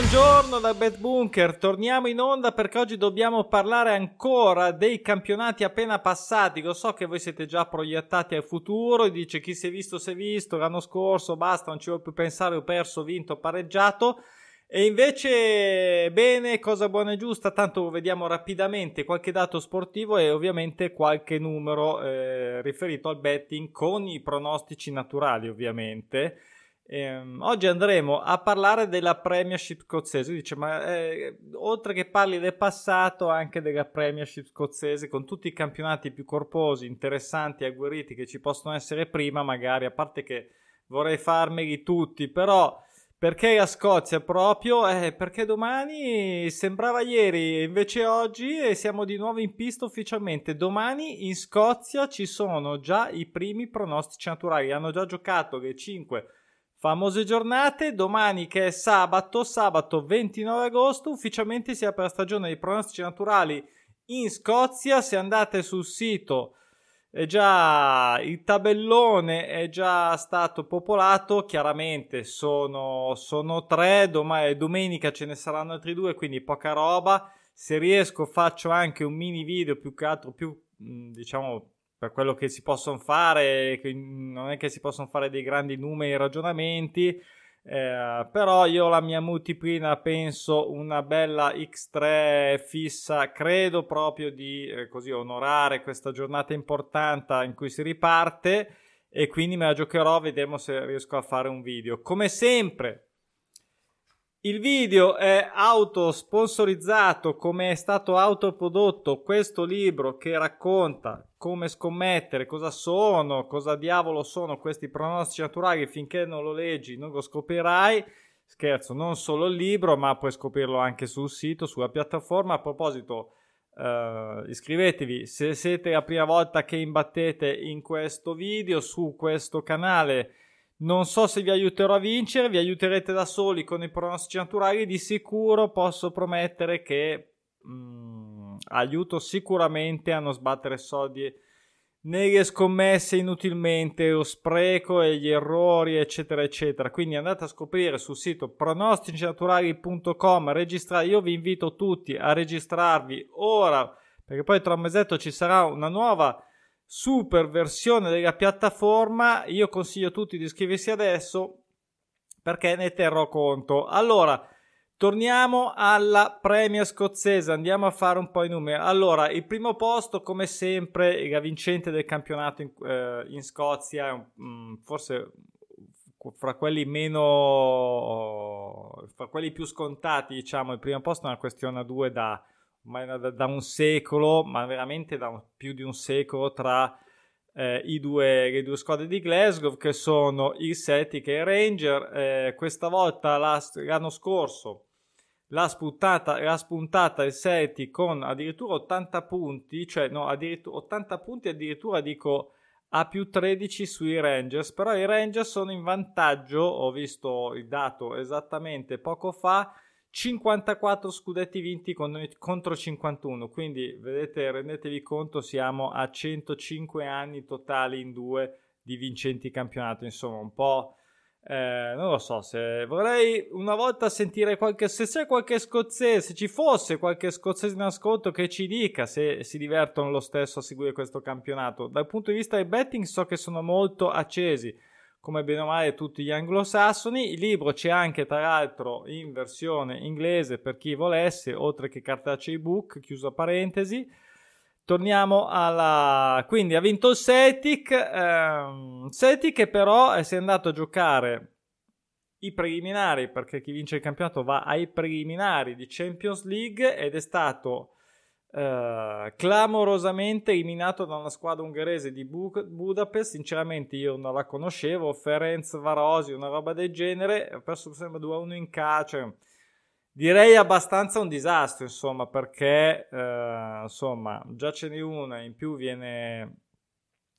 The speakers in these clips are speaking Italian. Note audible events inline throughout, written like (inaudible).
Buongiorno da Bet Bunker, torniamo in onda perché oggi dobbiamo parlare ancora dei campionati appena passati. Lo so che voi siete già proiettati al futuro e dice chi si è visto si è visto, l'anno scorso basta, non ci vuoi più pensare, ho perso, ho vinto, ho pareggiato. E invece, bene, cosa buona e giusta, tanto vediamo rapidamente, qualche dato sportivo e ovviamente qualche numero eh, riferito al betting con i pronostici naturali ovviamente. Ehm, oggi andremo a parlare della Premiership scozzese. Dice, ma eh, oltre che parli del passato, anche della Premiership scozzese, con tutti i campionati più corposi, interessanti, agguerriti che ci possono essere prima, magari, a parte che vorrei farmeli tutti, però perché la Scozia proprio? Eh, perché domani sembrava ieri, invece oggi e siamo di nuovo in pista ufficialmente. Domani in Scozia ci sono già i primi pronostici naturali, hanno già giocato le 5 Famose giornate, domani che è sabato, sabato 29 agosto, ufficialmente si apre la stagione dei pronostici naturali in Scozia. Se andate sul sito, è già il tabellone è già stato popolato. Chiaramente sono, sono tre, domani, domenica ce ne saranno altri due, quindi poca roba. Se riesco, faccio anche un mini video più che altro, più diciamo per quello che si possono fare, non è che si possono fare dei grandi numeri e ragionamenti, eh, però io la mia multiplina penso una bella X3 fissa, credo proprio di eh, così onorare questa giornata importante in cui si riparte e quindi me la giocherò, vedremo se riesco a fare un video. Come sempre, il video è autosponsorizzato come è stato autoprodotto questo libro che racconta come scommettere, cosa sono, cosa diavolo sono questi pronostici naturali, finché non lo leggi non lo scoprirai. Scherzo, non solo il libro, ma puoi scoprirlo anche sul sito, sulla piattaforma. A proposito, uh, iscrivetevi se siete la prima volta che imbattete in questo video, su questo canale non so se vi aiuterò a vincere, vi aiuterete da soli con i pronostici naturali. Di sicuro posso promettere che mh, mm, aiuto sicuramente a non sbattere soldi nelle scommesse inutilmente, lo spreco e gli errori, eccetera, eccetera. Quindi andate a scoprire sul sito pronosticinaturali.com, registrare. Io vi invito tutti a registrarvi ora, perché poi tra un mesetto ci sarà una nuova super versione della piattaforma. Io consiglio a tutti di iscriversi adesso perché ne terrò conto. Allora, torniamo alla Premier scozzese, andiamo a fare un po' i numeri. Allora, il primo posto, come sempre, la vincente del campionato in, eh, in Scozia, mm, forse fra quelli meno fra quelli più scontati, diciamo, il primo posto è una questione a due da ormai da, da, un secolo, ma veramente da un, più di un secolo tra eh, i due, le due squadre di Glasgow che sono il Celtic e il Ranger. Eh, questa volta l'anno scorso l'ha spuntata, l'ha spuntata il Celtic con addirittura 80 punti, cioè no, addirittura 80 punti addirittura dico a più 13 sui Rangers, però i Rangers sono in vantaggio, ho visto il dato esattamente poco fa, 54 scudetti vinti contro 51, quindi vedete, rendetevi conto, siamo a 105 anni totali in due di vincenti campionato, insomma un po'... Eh, non lo so se vorrei una volta sentire qualche se c'è qualche scozzese se ci fosse qualche scozzese in ascolto che ci dica se si divertono lo stesso a seguire questo campionato. Dal punto di vista del betting so che sono molto accesi come bene o male tutti gli anglosassoni. Il libro c'è anche tra l'altro in versione inglese per chi volesse, oltre che cartaceo ebook, chiusa parentesi. Torniamo alla... quindi ha vinto il Celtic, ehm, Celtic che però si è andato a giocare i preliminari, perché chi vince il campionato va ai preliminari di Champions League ed è stato Uh, clamorosamente eliminato da una squadra ungherese di Bu- Budapest. Sinceramente, io non la conoscevo. Ferenc Varosi, una roba del genere. Ha perso sembra 2-1 in calcio. Direi abbastanza un disastro, insomma, perché uh, insomma, già ce n'è una, in più viene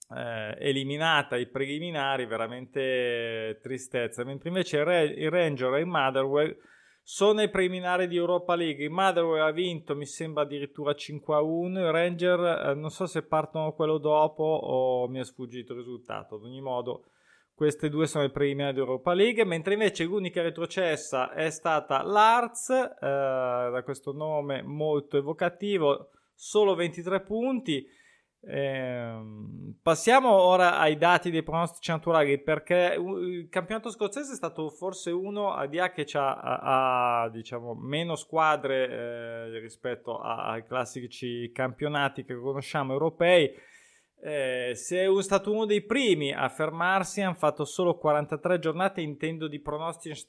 uh, eliminata ai preliminari, veramente tristezza. Mentre invece il, Re- il Ranger e il Motherwell sono ai preliminari di Europa League. Il Motherwell ha vinto, mi sembra addirittura 5 a 1. I Ranger, eh, non so se partono quello dopo o mi è sfuggito il risultato. Ad ogni modo, queste due sono le preliminari di Europa League, mentre invece l'unica retrocessa è stata l'Arts, eh, da questo nome molto evocativo, solo 23 punti. Eh, passiamo ora ai dati dei pronostici naturali perché il campionato scozzese è stato forse uno a dia che ha, diciamo, meno squadre eh, rispetto ai classici campionati che conosciamo europei eh, se è stato uno dei primi a fermarsi, hanno fatto solo 43 giornate, intendo di pronostici,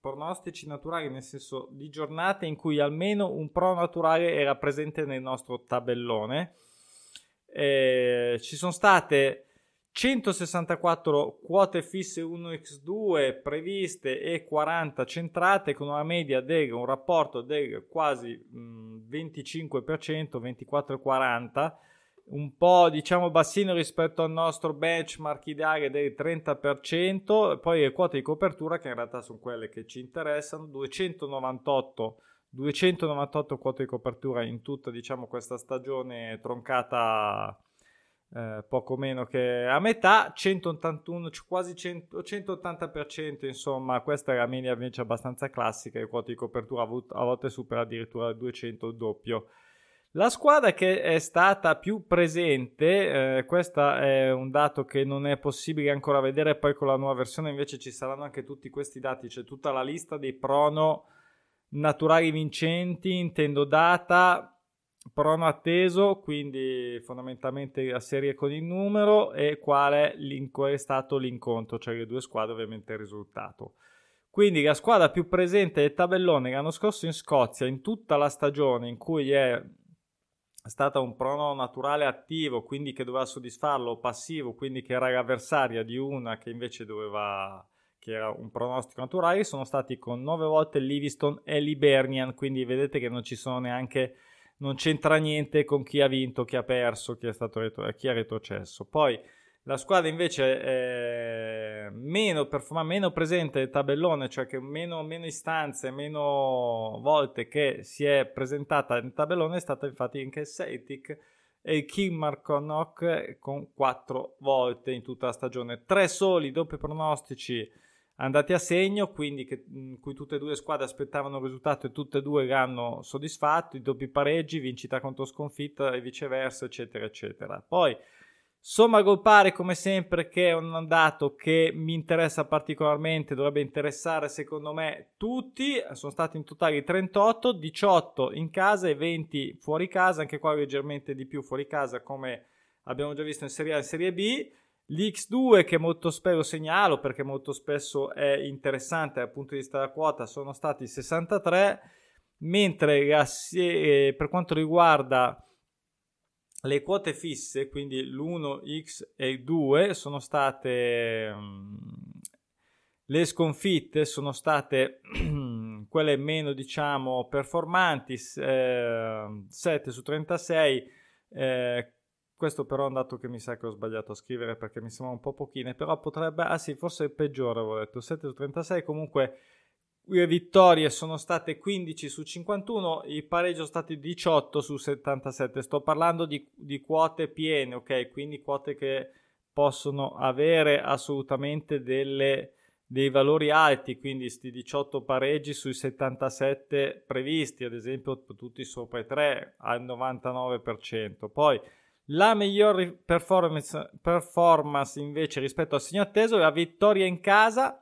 pronostici, naturali, nel senso di giornate in cui almeno un pro naturale era presente nel nostro tabellone. Eh, ci sono state 164 quote fisse 1x2 previste e 40 centrate con una media del un rapporto del quasi mh, 25%, 24,40% un po' diciamo bassino rispetto al nostro benchmark ideale del 30%, poi le quote di copertura che in realtà sono quelle che ci interessano, 298 298 quote di copertura in tutta diciamo questa stagione troncata eh, poco meno che a metà 181 quasi 100, 180% insomma questa è la media invece abbastanza classica le quote di copertura a volte supera addirittura il 200 il doppio. La squadra che è stata più presente, eh, questo è un dato che non è possibile ancora vedere, poi con la nuova versione invece ci saranno anche tutti questi dati, c'è tutta la lista dei prono naturali vincenti, intendo data, prono atteso, quindi fondamentalmente la serie con il numero e qual è, stato l'incontro, cioè le due squadre ovviamente il risultato. Quindi la squadra più presente del tabellone l'anno scorso in Scozia, in tutta la stagione in cui è è stata un prono naturale attivo, quindi che doveva soddisfarlo, passivo, quindi che era l'avversaria di una che invece doveva che era un pronostico naturale, sono stati con 9 volte Livingston e Libernian, quindi vedete che non ci sono neanche non c'entra niente con chi ha vinto, chi ha perso, chi è stato retro, chi è retrocesso. Poi la squadra invece è meno, performa, meno presente nel tabellone, cioè che meno, meno, istanze, meno volte che si è presentata nel tabellone è stata infatti anche il Celtic e il Kilmarnock con quattro volte in tutta la stagione. Tre soli doppi pronostici andati a segno, quindi che, in cui tutte e due le squadre aspettavano il risultato e tutte e due l'hanno soddisfatto, i doppi pareggi, vincita contro sconfitta e viceversa, eccetera, eccetera. Poi Somma gol pari come sempre che è un dato che mi interessa particolarmente, dovrebbe interessare secondo me tutti, sono stati in totale 38, 18 in casa e 20 fuori casa, anche qua leggermente di più fuori casa come abbiamo già visto in Serie A e in Serie B. L'X2 che molto spesso segnalo perché molto spesso è interessante dal punto di vista della quota sono stati 63, mentre eh, per quanto riguarda le quote fisse, quindi l'1x e il 2, sono state um, le sconfitte, sono state (clears throat) quelle meno diciamo performanti, eh, 7 su 36. Eh, questo però è un dato che mi sa che ho sbagliato a scrivere perché mi sembra un po' pochine, però potrebbe, ah sì, forse è peggiore, avevo detto 7 su 36, comunque le vittorie sono state 15 su 51, i pareggi sono stati 18 su 77. Sto parlando di, di, quote piene, ok? Quindi quote che possono avere assolutamente delle, dei valori alti, quindi sti 18 pareggi sui 77 previsti, ad esempio tutti sopra i 3 al 99%. Poi la miglior performance, performance invece rispetto al segno atteso è la vittoria in casa.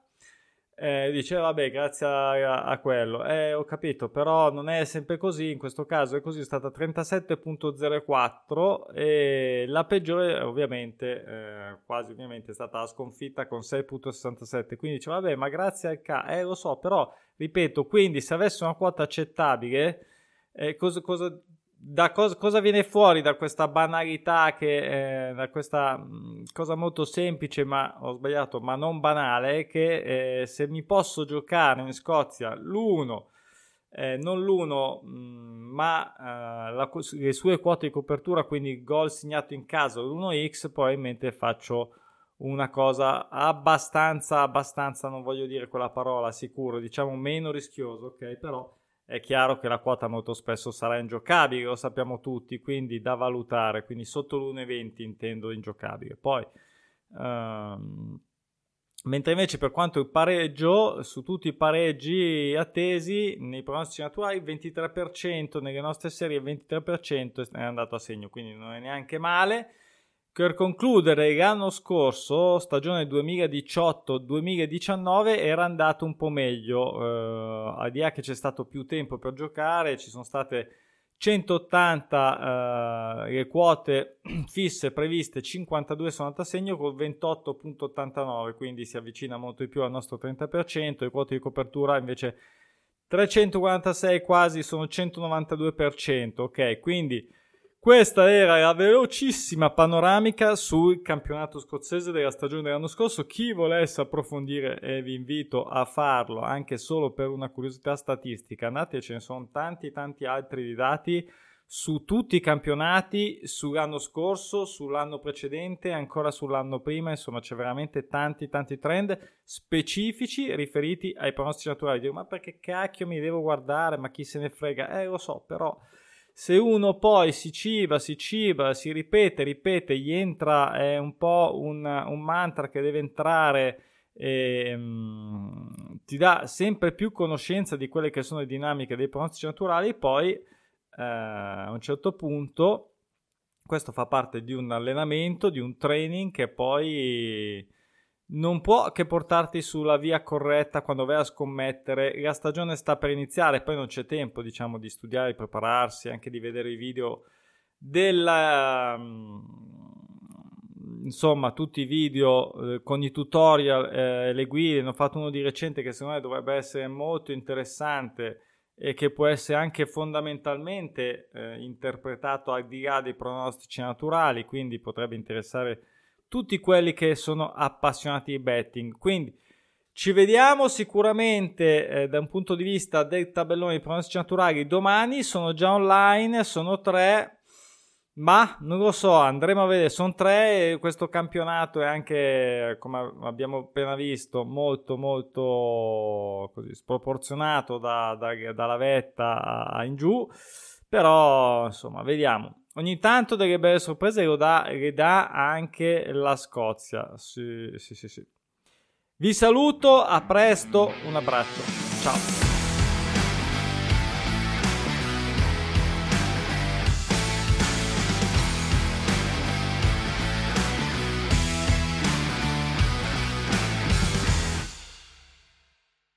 Eh, dice vabbè grazie a, a, quello. Eh, ho capito però non è sempre così. In questo caso è così è stata 37.04 e la peggiore ovviamente eh, quasi ovviamente è stata la sconfitta con 6.67 quindi dice vabbè ma grazie al K eh lo so però ripeto quindi se avesse una quota accettabile eh, cosa, cosa da cosa, cosa, viene fuori da questa banalità, che, eh, da questa mm, cosa molto semplice, ma ho sbagliato, ma non banale, che eh, se mi posso giocare in Scozia l'1, eh, non l'1, mh, mm, ma eh, la, le sue quote di copertura, quindi gol segnato in caso l'1x, probabilmente faccio una cosa abbastanza, abbastanza, non voglio dire quella parola, sicuro, diciamo meno rischioso, ok? Però è chiaro che la quota molto spesso sarà ingiocabile, lo sappiamo tutti, quindi da valutare, quindi sotto l'1,20 intendo ingiocabile. Poi, um, Mentre invece per quanto il pareggio, su tutti i pareggi attesi, nei pronostici naturali 23%, nelle nostre serie 23% è andato a segno, quindi non è neanche male. Per concludere, l'anno scorso, stagione 2018-2019, era andato un po' meglio, eh, al di che c'è stato più tempo per giocare, ci sono state 180 eh, le quote (clears throat) fisse previste, 52 sono andate a segno con 28.89, quindi si avvicina molto di più al nostro 30%, le quote di copertura invece 346 quasi sono 192%, ok? Quindi questa era la velocissima panoramica sul campionato scozzese della stagione dell'anno scorso. Chi volesse approfondire, e vi invito a farlo anche solo per una curiosità statistica, andate, ce ne sono tanti, tanti altri dati su tutti i campionati, sull'anno scorso, sull'anno precedente, ancora sull'anno prima. Insomma, c'è veramente tanti, tanti trend specifici riferiti ai pronostici naturali. Dico, ma perché cacchio mi devo guardare? Ma chi se ne frega? Eh, lo so, però se uno poi si ciba, si ciba, si ripete, ripete, gli entra è un po' un, un mantra che deve entrare e um, ti dà sempre più conoscenza di quelle che sono le dinamiche dei pronostici naturali, poi eh, a un certo punto questo fa parte di un allenamento, di un training che poi non può che portarti sulla via corretta quando vai a scommettere. La stagione sta per iniziare, poi non c'è tempo, diciamo, di studiare, di prepararsi, anche di vedere i video della mm, insomma tutti i video eh, con i tutorial eh, le guide ne ho fatto uno di recente che secondo me dovrebbe essere molto interessante e che può essere anche fondamentalmente eh, interpretato al di là dei pronostici naturali quindi potrebbe interessare tutti quelli che sono appassionati di betting. Quindi ci vediamo sicuramente eh, da un punto di vista del tabellone di pronostici naturali domani. Sono già online, sono tre. Ma non lo so, andremo a vedere. Sono tre. Questo campionato è anche, come abbiamo appena visto, molto, molto così, sproporzionato da, da, dalla vetta in giù. Però, insomma, vediamo. Ogni tanto delle belle sorprese lo dà, dà anche la Scozia. Sì, sì, sì, sì. Vi saluto, a presto, un abbraccio. Ciao.